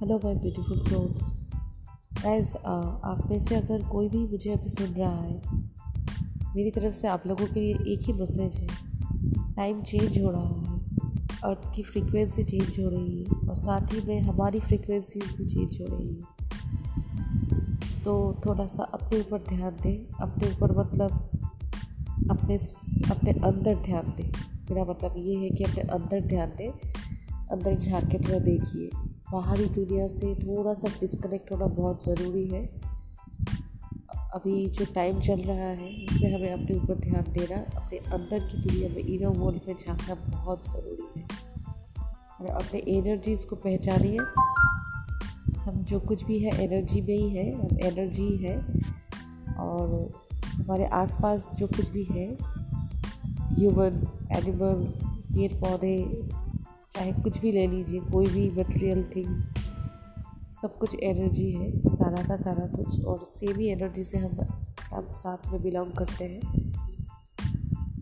Hello my beautiful souls guys आप में से अगर कोई भी मुझे अभी सुन रहा है, मेरी तरफ़ से आप लोगों के लिए एक ही मैसेज है। टाइम चेंज हो रहा है अर्थ की फ्रीक्वेंसी चेंज हो रही है, और साथ ही में हमारी फ्रीक्वेंसीज भी चेंज हो रही है। तो थोड़ा सा अपने ऊपर ध्यान दें, अपने ऊपर मतलब अपने अपने अंदर ध्यान दें। मेरा मतलब ये है कि अपने अंदर ध्यान दें, अंदर झाँक के थोड़ा देखिए। बाहरी दुनिया से थोड़ा सा डिस्कनेक्ट होना बहुत ज़रूरी है। अभी जो टाइम चल रहा है उसमें हमें अपने ऊपर ध्यान देना, अपने अंदर की दुनिया में इनर वर्ल्ड में झांकना बहुत ज़रूरी है। और अपने एनर्जीज़ को पहचानिए। हम जो कुछ भी है एनर्जी में ही है, हम एनर्जी है और हमारे आसपास जो कुछ भी है ह्यूमन एनिमल्स पेड़ पौधे चाहे कुछ भी ले लीजिए, कोई भी मटेरियल थिंग सब कुछ एनर्जी है, सारा का सारा कुछ, और सेम ही एनर्जी से हम सब साथ में बिलोंग करते हैं।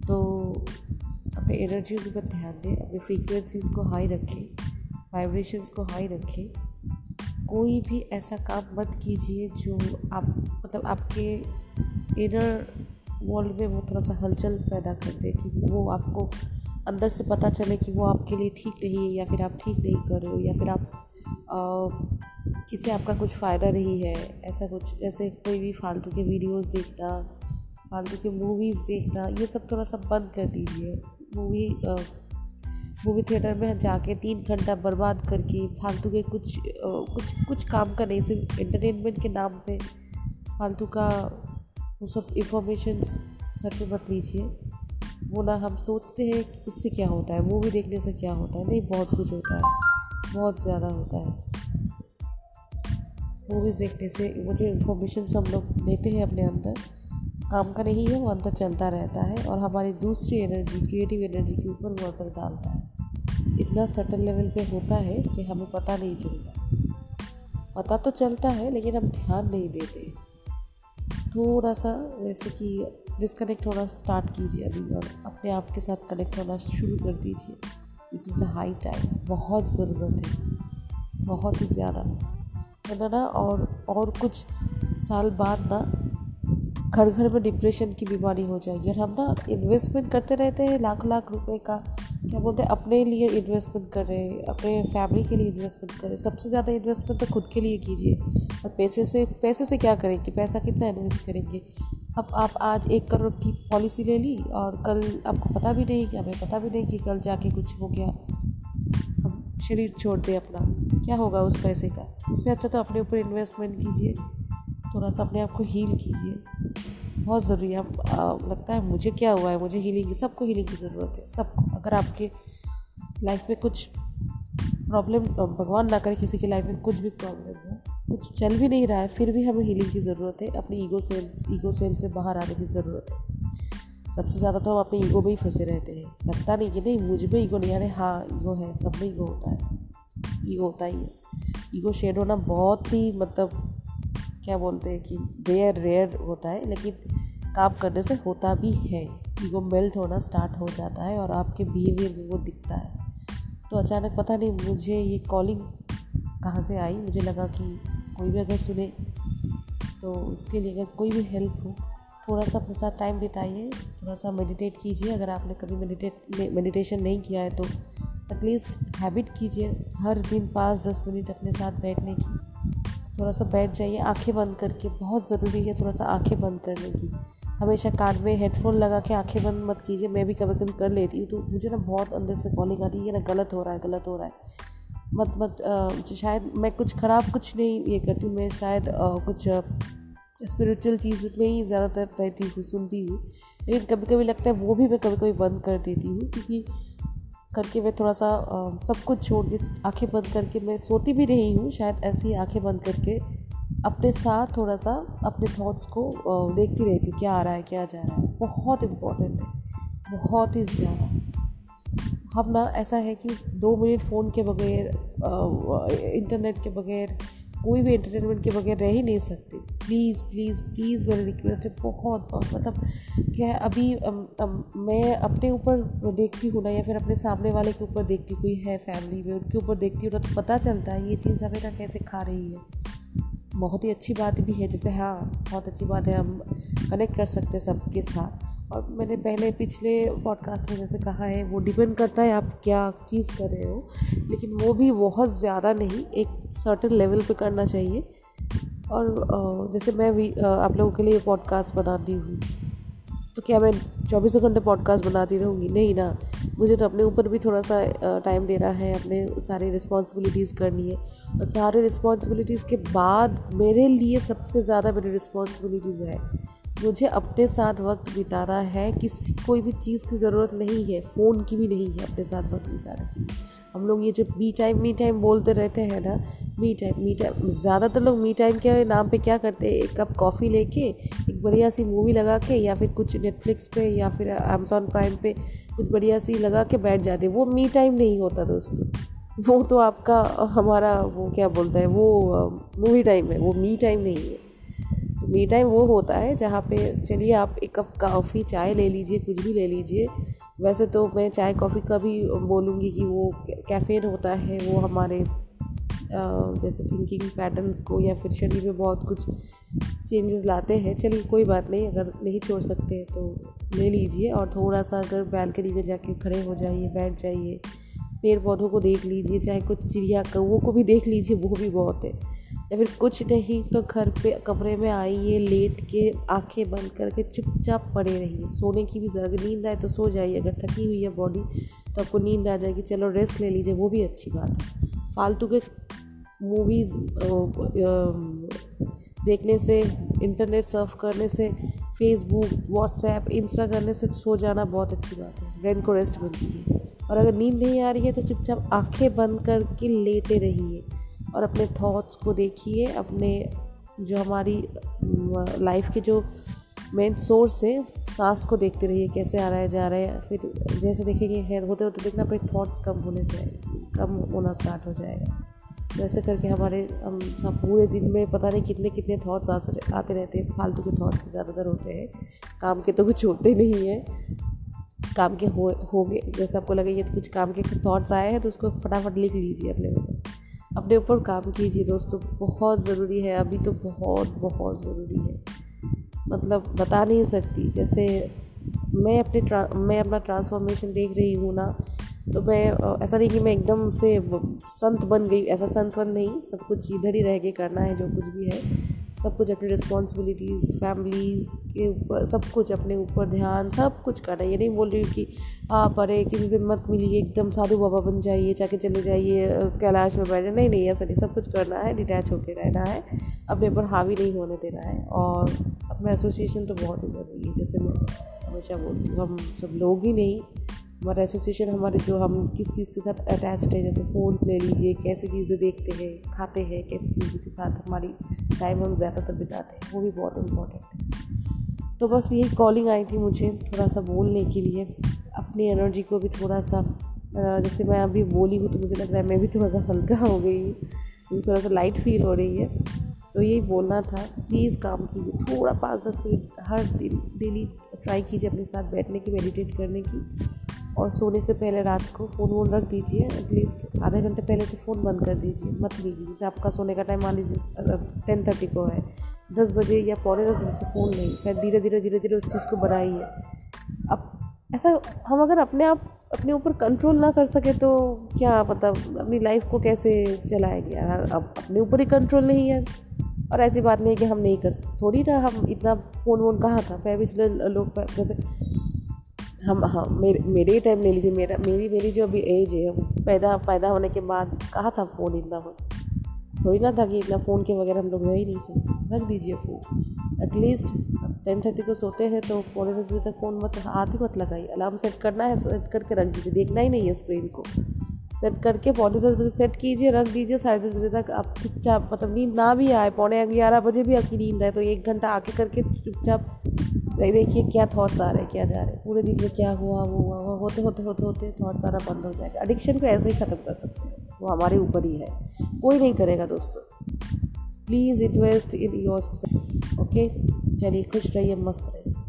तो अपने एनर्जी के ऊपर ध्यान दें, अपने फ्रीक्वेंसीज को हाई रखें वाइब्रेशंस को हाई रखें। कोई भी ऐसा काम मत कीजिए जो आप मतलब आपके इनर वर्ल्ड में वो थोड़ा सा हलचल पैदा कर दे, क्योंकि वो आपको अंदर से पता चले कि वो आपके लिए ठीक नहीं है या फिर आप ठीक नहीं कर रहे हो या फिर आप किसी आपका कुछ फ़ायदा नहीं है ऐसा कुछ जैसे कोई भी फालतू के वीडियोस देखना फालतू के मूवीज़ देखना ये सब थोड़ा सा बंद कर दीजिए। मूवी मूवी थिएटर में जाके तीन घंटा बर्बाद करके फालतू के कुछ आ, कुछ कुछ काम का नहीं सिर्फ़ एंटरटेनमेंट के नाम पे फालतू का वो सब इंफॉर्मेशन सर पे मत लीजिए। वो ना हम सोचते हैं उससे क्या होता है मूवी देखने से क्या होता है। नहीं, बहुत कुछ होता है, बहुत ज़्यादा होता है। मूवीज़ देखने से वो जो इन्फॉर्मेशन हम लोग लेते हैं अपने अंदर, काम का नहीं है, वो अंदर चलता रहता है और हमारी दूसरी एनर्जी क्रिएटिव एनर्जी के ऊपर वो असर डालता है। इतना सटल लेवल पे होता है कि हमें पता नहीं चलता। पता तो चलता है, लेकिन हम ध्यान नहीं देते। थोड़ा सा जैसे कि डिसकनेक्ट होना स्टार्ट कीजिए अभी और अपने आप के साथ कनेक्ट होना शुरू कर दीजिए। This is the high time बहुत ज़रूरत है। बहुत ही ज़्यादा। है ना? और और कुछ साल बाद ना घर घर में डिप्रेशन की बीमारी हो जाएगी। और हम ना इन्वेस्टमेंट करते रहते हैं लाख लाख रुपए का। क्या बोलते हैं? अपने लिए इन्वेस्टमेंट कर रहे हैं अपने फैमिली के लिए इन्वेस्टमेंट करें। सबसे ज़्यादा इन्वेस्टमेंट तो खुद के लिए कीजिए। और पैसे से पैसे से क्या करेंगे पैसा कितना इन्वेस्ट करेंगे? अब आप आज एक करोड़ की पॉलिसी ले ली और कल आपको पता भी नहीं कि, हमें पता भी नहीं कि कल जाके कुछ हो गया। हम शरीर छोड़ दें अपना। क्या होगा उस पैसे का? इससे अच्छा तो अपने ऊपर इन्वेस्टमेंट कीजिए। थोड़ा सा अपने आप को हील कीजिए। बहुत ज़रूरी है। अब लगता है मुझे क्या हुआ है, मुझे हीलिंग की, सबको हीलिंग की ज़रूरत है, सबको। अगर आपके लाइफ में कुछ प्रॉब्लम भगवान ना करे किसी की लाइफ में कुछ भी प्रॉब्लम हो, कुछ चल भी नहीं रहा है, फिर भी हमें हीलिंग की ज़रूरत है। अपनी ईगो सेल ईगो सेल से बाहर आने की ज़रूरत है। सबसे ज़्यादा तो हम अपने ईगो में ही फंसे रहते हैं। लगता नहीं कि नहीं, मुझमें ईगो नहीं रहे हाँ ईगो है, सब में ईगो होता है। ईगो होता ही है। ईगो शेड होना बहुत ही मतलब क्या बोलते हैं कि रेयर रेयर होता है, लेकिन काम करने से होता भी है। ईगो मेल्ट होना स्टार्ट हो जाता है और आपके बिहेवियर में वो दिखता है। तो अचानक पता नहीं, मुझे ये कॉलिंग कहाँ से आई? मुझे लगा कि कोई भी अगर सुने तो उसके लिए अगर कोई भी हेल्प हो थोड़ा सा अपने साथ टाइम बिताइए थोड़ा सा मेडिटेट कीजिए। अगर आपने कभी मेडिटेट मेडिटेशन नहीं किया है तो एटलीस्ट हैबिट कीजिए, हर दिन पाँच दस मिनट अपने साथ बैठने की। थोड़ा सा बैठ जाइए, आँखें बंद करके, बहुत ज़रूरी है थोड़ा सा आँखें बंद करने की। हमेशा कान में हेडफोन लगा के आँखें बंद मत कीजिए, मैं भी कभी कभी कर लेती हूँ तो मुझे ना बहुत अंदर से कॉलिंग आती है ना गलत हो रहा है, गलत हो रहा है। मत मत शायद, मैं कुछ ख़राब कुछ नहीं ये करती हूँ, मैं शायद कुछ स्पिरिचुअल चीज़ में ही ज़्यादातर रहती हूँ, सुनती हूँ। लेकिन कभी कभी लगता है वो भी मैं कभी कभी बंद कर देती हूँ, क्योंकि करके मैं थोड़ा सा सब कुछ छोड़ के आँखें बंद करके मैं सोती भी रही हूँ, शायद ऐसे ही आँखें बंद करके अपने साथ थोड़ा सा अपने थॉट्स को देखती रहती हूँ, क्या आ रहा है, क्या जा रहा है। बहुत इम्पोर्टेंट है, बहुत ही ज़्यादा। हम ना, ऐसा है कि दो मिनट फ़ोन के बगैर इंटरनेट के बगैर कोई भी एंटरटेनमेंट के बगैर रह ही नहीं सकते। प्लीज़ प्लीज़ प्लीज़ मेरी रिक्वेस्ट है बहुत बहुत मतलब क्या है अभी अम, अम, मैं अपने ऊपर देखती हूँ ना या फिर अपने सामने वाले के ऊपर देखती कोई है फैमिली में उनके ऊपर देखती हूँ ना तो पता चलता है ये चीज़ हमें ना कैसे खा रही है। बहुत ही अच्छी बात भी है जैसे हाँ बहुत अच्छी बात है हम कनेक्ट कर सकते हैं सबके साथ। और मैंने पहले पिछले पॉडकास्ट में जैसे कहा है, वो डिपेंड करता है आप क्या चीज़ कर रहे हो। लेकिन वो भी बहुत ज़्यादा नहीं, एक सर्टन लेवल पे करना चाहिए। और जैसे मैं भी आप लोगों के लिए पॉडकास्ट बनाती हूँ। तो क्या मैं चौबीसों घंटे पॉडकास्ट बनाती रहूँगी? नहीं ना। मुझे तो अपने ऊपर भी थोड़ा सा टाइम देना है, अपने सारी रिस्पॉन्सिबिलिटीज़ करनी है। और सारे रिस्पॉन्सिबिलिटीज़ के बाद मेरे लिए सबसे ज़्यादा मेरी रिस्पॉन्सिबिलिटीज़ है। मुझे अपने साथ वक्त बिताना है, किसी, कोई भी चीज़ की ज़रूरत नहीं है, फ़ोन की भी नहीं है अपने साथ वक्त बिताना। हम लोग ये जो मी टाइम मी टाइम बोलते रहते हैं ना मी टाइम मी टाइम ज़्यादातर लोग मी टाइम के नाम पे क्या करते हैं, एक कप कॉफ़ी लेके, एक बढ़िया सी मूवी लगा के, या फिर कुछ नेटफ्लिक्स पे, या फिर अमेजोन प्राइम पे, कुछ बढ़िया सी लगा के बैठ जाते वो मी टाइम नहीं होता दोस्तों। वो तो आपका, हमारा वो क्या बोलता है, वो मूवी टाइम है, वो मी टाइम नहीं है। मी टाइम वो होता है जहाँ पे, चलिए आप एक कप कॉफ़ी चाय ले लीजिए, कुछ भी ले लीजिए। वैसे तो मैं चाय कॉफ़ी का भी बोलूँगी कि वो कैफ़ेन होता है, वो हमारे जैसे थिंकिंग पैटर्न्स को या फिर शरीर में बहुत कुछ चेंजेस लाते हैं। चलिए कोई बात नहीं, अगर नहीं छोड़ सकते तो ले लीजिए और थोड़ा सा अगर बैल्कनी में जाके खड़े हो जाइए, बैठ जाइए पेड़ पौधों को देख लीजिए, चाहे कुछ चिड़िया, कौओं को भी देख लीजिए, वो भी बहुत है। या फिर कुछ नहीं तो घर पे, कमरे में आइए, लेट के आँखें बंद करके चुपचाप पड़े रहिए। सोने की भी ज़रूरत नींद आए तो सो जाइए। अगर थकी हुई है बॉडी तो आपको नींद आ जाएगी। चलो रेस्ट ले लीजिए, वो भी अच्छी बात है। फालतू के मूवीज़ देखने से इंटरनेट सर्फ करने से फेसबुक व्हाट्सएप इंस्टा करने से सो जाना बहुत अच्छी बात है। ब्रेन को रेस्ट मिलती है। और अगर नींद नहीं आ रही है तो चुपचाप आँखें बंद करके लेटे रहिए। और अपने थॉट्स को देखिए, अपने जो हमारी लाइफ के जो मेन सोर्स है, सांस को देखते रहिए, कैसे आ रहा है, जा रहा है। फिर जैसे देखेंगे, खैर, होते होते देखना, अपने थॉट्स कम होने जाए कम होना स्टार्ट हो जाएगा। वैसे करके हमारे, हम सब पूरे दिन में पता नहीं कितने कितने थॉट्स आते रहते हैं। फालतू के थॉट्स ज़्यादातर होते हैं। काम के तो कुछ होते नहीं हैं। काम के हो हो गए जैसे आपको लगे ये तो कुछ काम के थॉट्स आए हैं तो उसको फटाफट लिख लीजिए अपने अपने ऊपर काम कीजिए दोस्तों बहुत ज़रूरी है, अभी तो बहुत बहुत ज़रूरी है। मतलब बता नहीं सकती, जैसे मैं अपने मैं अपना ट्रांसफॉर्मेशन देख रही हूँ ना तो मैं ऐसा नहीं कि मैं एकदम से संत बन गई, ऐसा संत बन नहीं, सब कुछ इधर ही रह के करना है, जो कुछ भी है। सब कुछ अपनी रिस्पॉन्सिबिलिटीज़ फैमिलीज़ के ऊपर, सब कुछ अपने ऊपर ध्यान, सब कुछ करना ये नहीं बोल रही हूँ कि आप अरे किसी से मत मिलिए, एकदम साधु बाबा बन जाइए, जाके चले जाइए कैलाश में बैठे। नहीं नहीं, ऐसा नहीं। सब कुछ करना है डिटैच होकर रहना है, अपने ऊपर हावी नहीं होने देना है। और अपना एसोसिएशन तो बहुत ही ज़रूरी है। जैसे मैं हमेशा बोलती हूँ, हम सब लोग ही नहीं हमारा एसोसिएशन हमारे जो हम किस चीज़ के साथ अटैच्ड है, जैसे फ़ोन्स ले लीजिए, कैसी चीज़ें देखते हैं, खाते हैं, कैसी चीज़ों के साथ हमारी टाइम हम ज़्यादातर बिताते हैं, वो भी बहुत इम्पोर्टेंट है। तो बस यही कॉलिंग आई थी मुझे थोड़ा सा बोलने के लिए, अपनी एनर्जी को भी थोड़ा सा जैसे मैं अभी बोली हूँ तो मुझे लग रहा है मैं भी थोड़ा सा हल्का हो गई हूँ, मुझे थोड़ा सा लाइट फील हो रही है। तो यही बोलना था प्लीज़ काम कीजिए, थोड़ा पाँच दस मिनट हर दिन डेली ट्राई कीजिए अपने साथ बैठने की मेडिटेट करने की। और सोने से पहले रात को फ़ोन वोन रख दीजिए एटलीस्ट आधे घंटे पहले से फ़ोन बंद कर दीजिए, मत लीजिए। जैसे आपका सोने का टाइम मान लीजिए टेन थर्टी को है। दस बजे या पौने दस बजे से फ़ोन नहीं, फिर धीरे धीरे धीरे धीरे उस चीज़ को बढ़ाइए। अब ऐसा हम अगर अपने आप, अपने ऊपर कंट्रोल ना कर सके तो क्या मतलब अपनी लाइफ को कैसे चलाएँगे अब अपने ऊपर ही कंट्रोल नहीं है। और ऐसी बात नहीं है कि हम नहीं कर सकते थोड़ी ना हम इतना फ़ोन वोन कहाँ था? फिर पिछले लोग, जैसे हम हाँ मेरे मेरे ही टाइम ले लीजिए, मेरा, मेरी मेरी जो अभी एज है पैदा पैदा होने के बाद कहा था फ़ोन इतना थोड़ी ना था कि इतना फ़ोन के वगैरह हम लोग रह ही नहीं सकते। रख दीजिए फ़ोन एटलीस्ट टेन थर्टी को सोते हैं तो पौने दस बजे तक फ़ोन मत, हाथ ही मत लगाइए। अलार्म सेट करना है सेट करके रख दीजिए। देखना ही नहीं है स्क्रीन को। सेट करके पौने दस बजे सेट कीजिए, रख दीजिए, साढ़े दस बजे तक आप चुपचाप मतलब नींद ना भी आए, पौने ग्यारह बजे भी आपकी नींद आए तो एक घंटा आके करके चुपचाप देखिए क्या थॉट्स आ रहे हैं, क्या जा रहे हैं। पूरे दिन में क्या हुआ, वो हुआ, वो होते होते होते होते थॉट्स आना बंद हो जाएगा। एडिक्शन को ऐसे ही ख़त्म कर सकते हैं। वो हमारे ऊपर ही है। कोई नहीं करेगा दोस्तों। Please invest in your okay चलिए, खुश रहिए, मस्त रहिए।